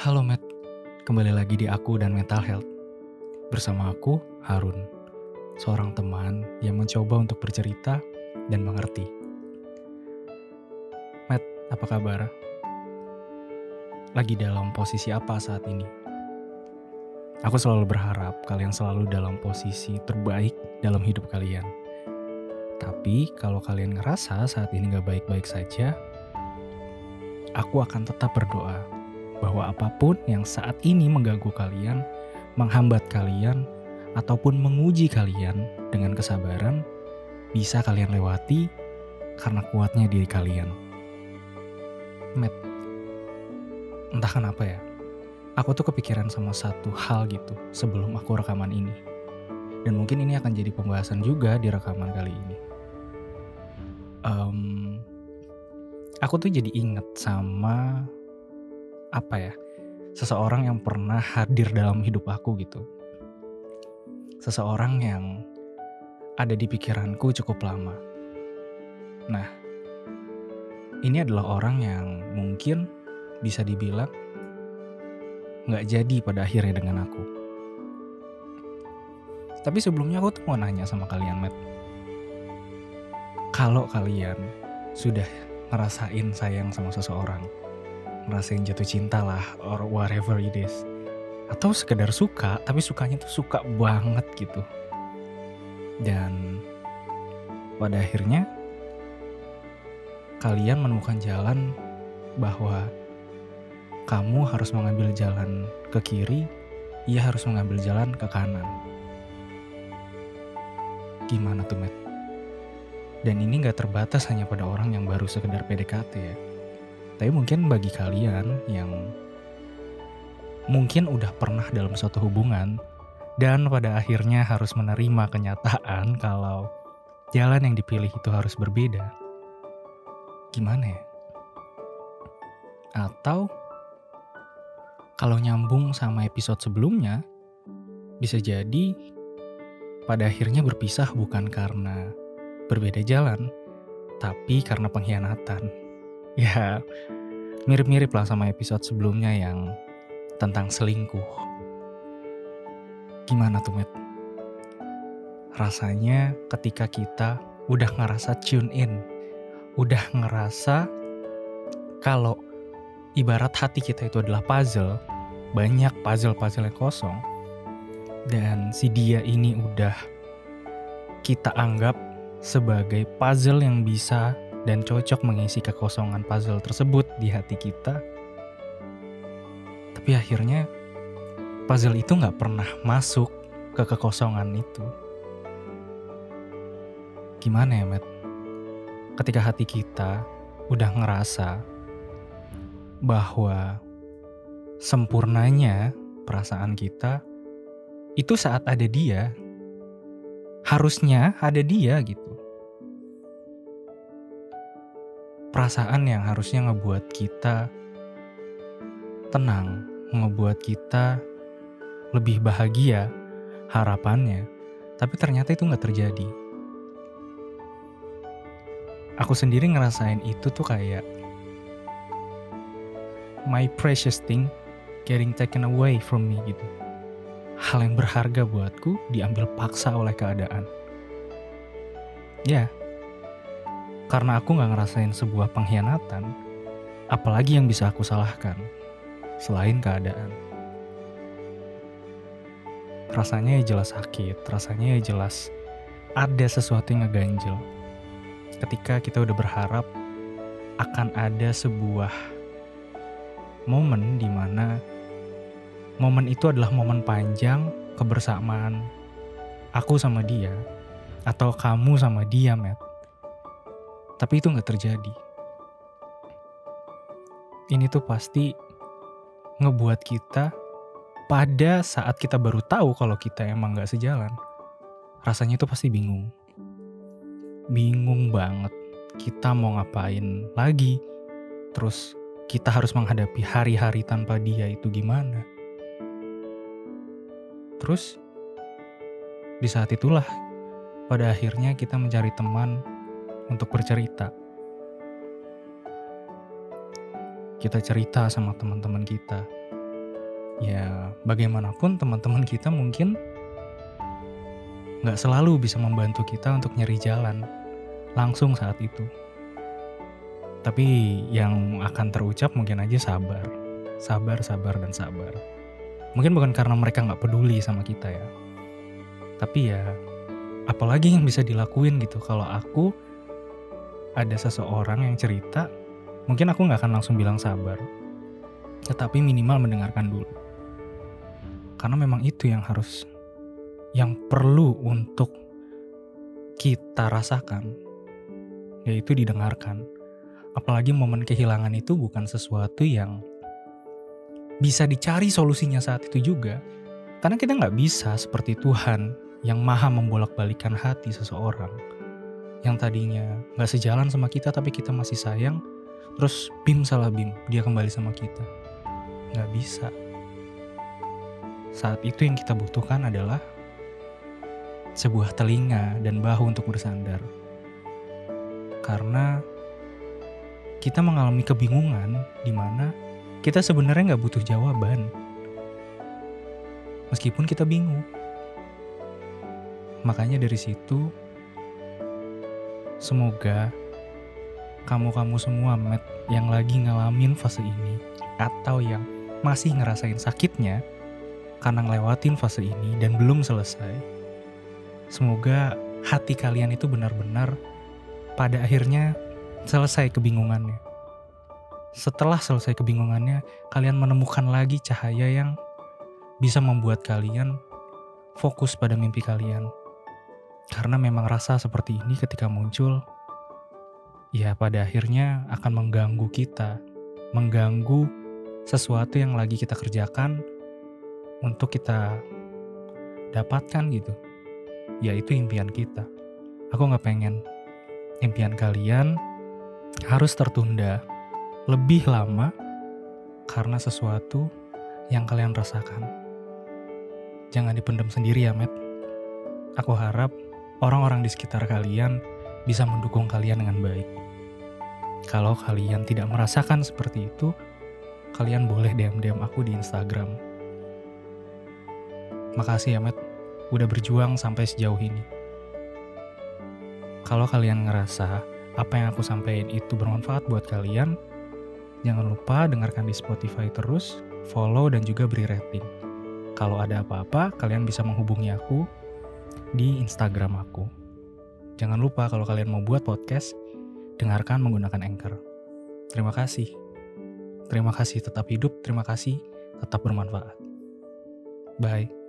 Halo Matt, kembali lagi di Aku dan Mental Health. Bersama aku, Harun, seorang teman yang mencoba untuk bercerita dan mengerti. Matt, apa kabar? Lagi dalam posisi apa saat ini? Aku selalu berharap kalian selalu dalam posisi terbaik dalam hidup kalian. Tapi kalau kalian ngerasa saat ini gak baik-baik saja, aku akan tetap berdoa bahwa apa pun yang saat ini mengganggu kalian, menghambat kalian, ataupun menguji kalian dengan kesabaran, bisa kalian lewati karena kuatnya diri kalian. Matt, entah kenapa ya, aku tuh kepikiran sama satu hal gitu sebelum aku rekaman ini. Dan mungkin ini akan jadi pembahasan juga di rekaman kali ini. Um, aku tuh jadi inget sama apa ya seseorang yang pernah hadir dalam hidup aku gitu. Seseorang yang ada di pikiranku cukup lama. Nah, ini adalah orang yang mungkin bisa dibilang nggak jadi pada akhirnya dengan aku. Tapi sebelumnya aku tuh mau nanya sama kalian, Matt. Kalau kalian sudah ngerasain sayang sama seseorang, ngerasain jatuh cinta lah, or whatever it is. Atau sekedar suka, tapi sukanya tuh suka banget gitu. Dan pada akhirnya kalian menemukan jalan bahwa kamu harus mengambil jalan ke kiri, ia harus mengambil jalan ke kanan. Gimana tuh, Matt? Dan ini gak terbatas hanya pada orang yang baru sekedar PDKT ya. Tapi mungkin bagi kalian yang mungkin udah pernah dalam suatu hubungan dan pada akhirnya harus menerima kenyataan kalau jalan yang dipilih itu harus berbeda. Gimana ya? Atau kalau nyambung sama episode sebelumnya, bisa jadi pada akhirnya berpisah bukan karena berbeda jalan, tapi karena pengkhianatan. Ya, mirip-mirip lah sama episode sebelumnya yang tentang selingkuh. Gimana tuh, Matt? Rasanya ketika kita udah ngerasa tune in, udah ngerasa kalau ibarat hati kita itu adalah puzzle, banyak puzzle-puzzle yang kosong, dan si dia ini udah kita anggap sebagai puzzle yang bisa dan cocok mengisi kekosongan puzzle tersebut di hati kita. Tapi akhirnya puzzle itu nggak pernah masuk ke kekosongan itu. Gimana ya, Matt? Ketika hati kita udah ngerasa bahwa sempurnanya perasaan kita itu saat ada dia. Harusnya ada dia gitu. Perasaan yang harusnya ngebuat kita tenang, ngebuat kita lebih bahagia harapannya. Tapi ternyata itu nggak terjadi. Aku sendiri ngerasain itu tuh kayak my precious thing getting taken away from me gitu. Hal yang berharga buatku diambil paksa oleh keadaan. Ya, karena aku gak ngerasain sebuah pengkhianatan, apalagi yang bisa aku salahkan selain keadaan. Rasanya ya jelas sakit, rasanya ya jelas ada sesuatu yang ngeganjel. Ketika kita udah berharap akan ada sebuah momen di mana momen itu adalah momen panjang kebersamaan aku sama dia atau kamu sama dia, Matt. Tapi itu nggak terjadi. Ini tuh pasti ngebuat kita pada saat kita baru tahu kalau kita emang nggak sejalan, rasanya itu pasti bingung. Bingung banget kita mau ngapain lagi. Terus kita harus menghadapi hari-hari tanpa dia itu gimana. Terus, di saat itulah, pada akhirnya kita mencari teman untuk bercerita. Kita cerita sama teman-teman kita, ya bagaimanapun teman-teman kita mungkin nggak selalu bisa membantu kita untuk nyari jalan langsung saat itu. Tapi yang akan terucap mungkin aja sabar. Sabar, sabar, dan sabar. Mungkin bukan karena mereka nggak peduli sama kita ya. Tapi ya, apalagi yang bisa dilakuin gitu kalau aku ada seseorang yang cerita, mungkin aku nggak akan langsung bilang sabar. Tetapi minimal mendengarkan dulu. Karena memang itu yang harus, yang perlu untuk kita rasakan, yaitu didengarkan Apalagi momen kehilangan itu bukan sesuatu yang bisa dicari solusinya saat itu juga. Karena kita nggak bisa seperti Tuhan yang maha membolak-balikan hati seseorang. Yang tadinya nggak sejalan sama kita tapi kita masih sayang. Terus bim salah bim, dia kembali sama kita. Nggak bisa. Saat itu yang kita butuhkan adalah sebuah telinga dan bahu untuk bersandar. Karena kita mengalami kebingungan di mana kita sebenarnya nggak butuh jawaban. Meskipun kita bingung. Makanya dari situ, semoga kamu-kamu semua met yang lagi ngalamin fase ini atau yang masih ngerasain sakitnya karena ngelewatin fase ini dan belum selesai. Semoga hati kalian itu benar-benar pada akhirnya selesai kebingungannya. Setelah selesai kebingungannya, kalian menemukan lagi cahaya yang bisa membuat kalian fokus pada mimpi kalian. Karena memang rasa seperti ini ketika muncul, ya pada akhirnya akan mengganggu kita, mengganggu sesuatu yang lagi kita kerjakan untuk kita dapatkan gitu. Yaitu impian kita. Aku gak pengen impian kalian harus tertunda lebih lama karena sesuatu yang kalian rasakan. Jangan dipendam sendiri ya, Matt. Aku harap orang-orang di sekitar kalian bisa mendukung kalian dengan baik. Kalau kalian tidak merasakan seperti itu, kalian boleh DM-DM aku di Instagram. Makasih ya, Matt, udah berjuang sampai sejauh ini. Kalau kalian ngerasa apa yang aku sampaikan itu bermanfaat buat kalian, jangan lupa dengarkan di Spotify terus, follow dan juga beri rating. Kalau ada apa-apa, kalian bisa menghubungi aku di Instagram aku. Jangan lupa kalau kalian mau buat podcast, dengarkan menggunakan Anchor. Terima kasih. Terima kasih tetap hidup, terima kasih tetap bermanfaat. Bye.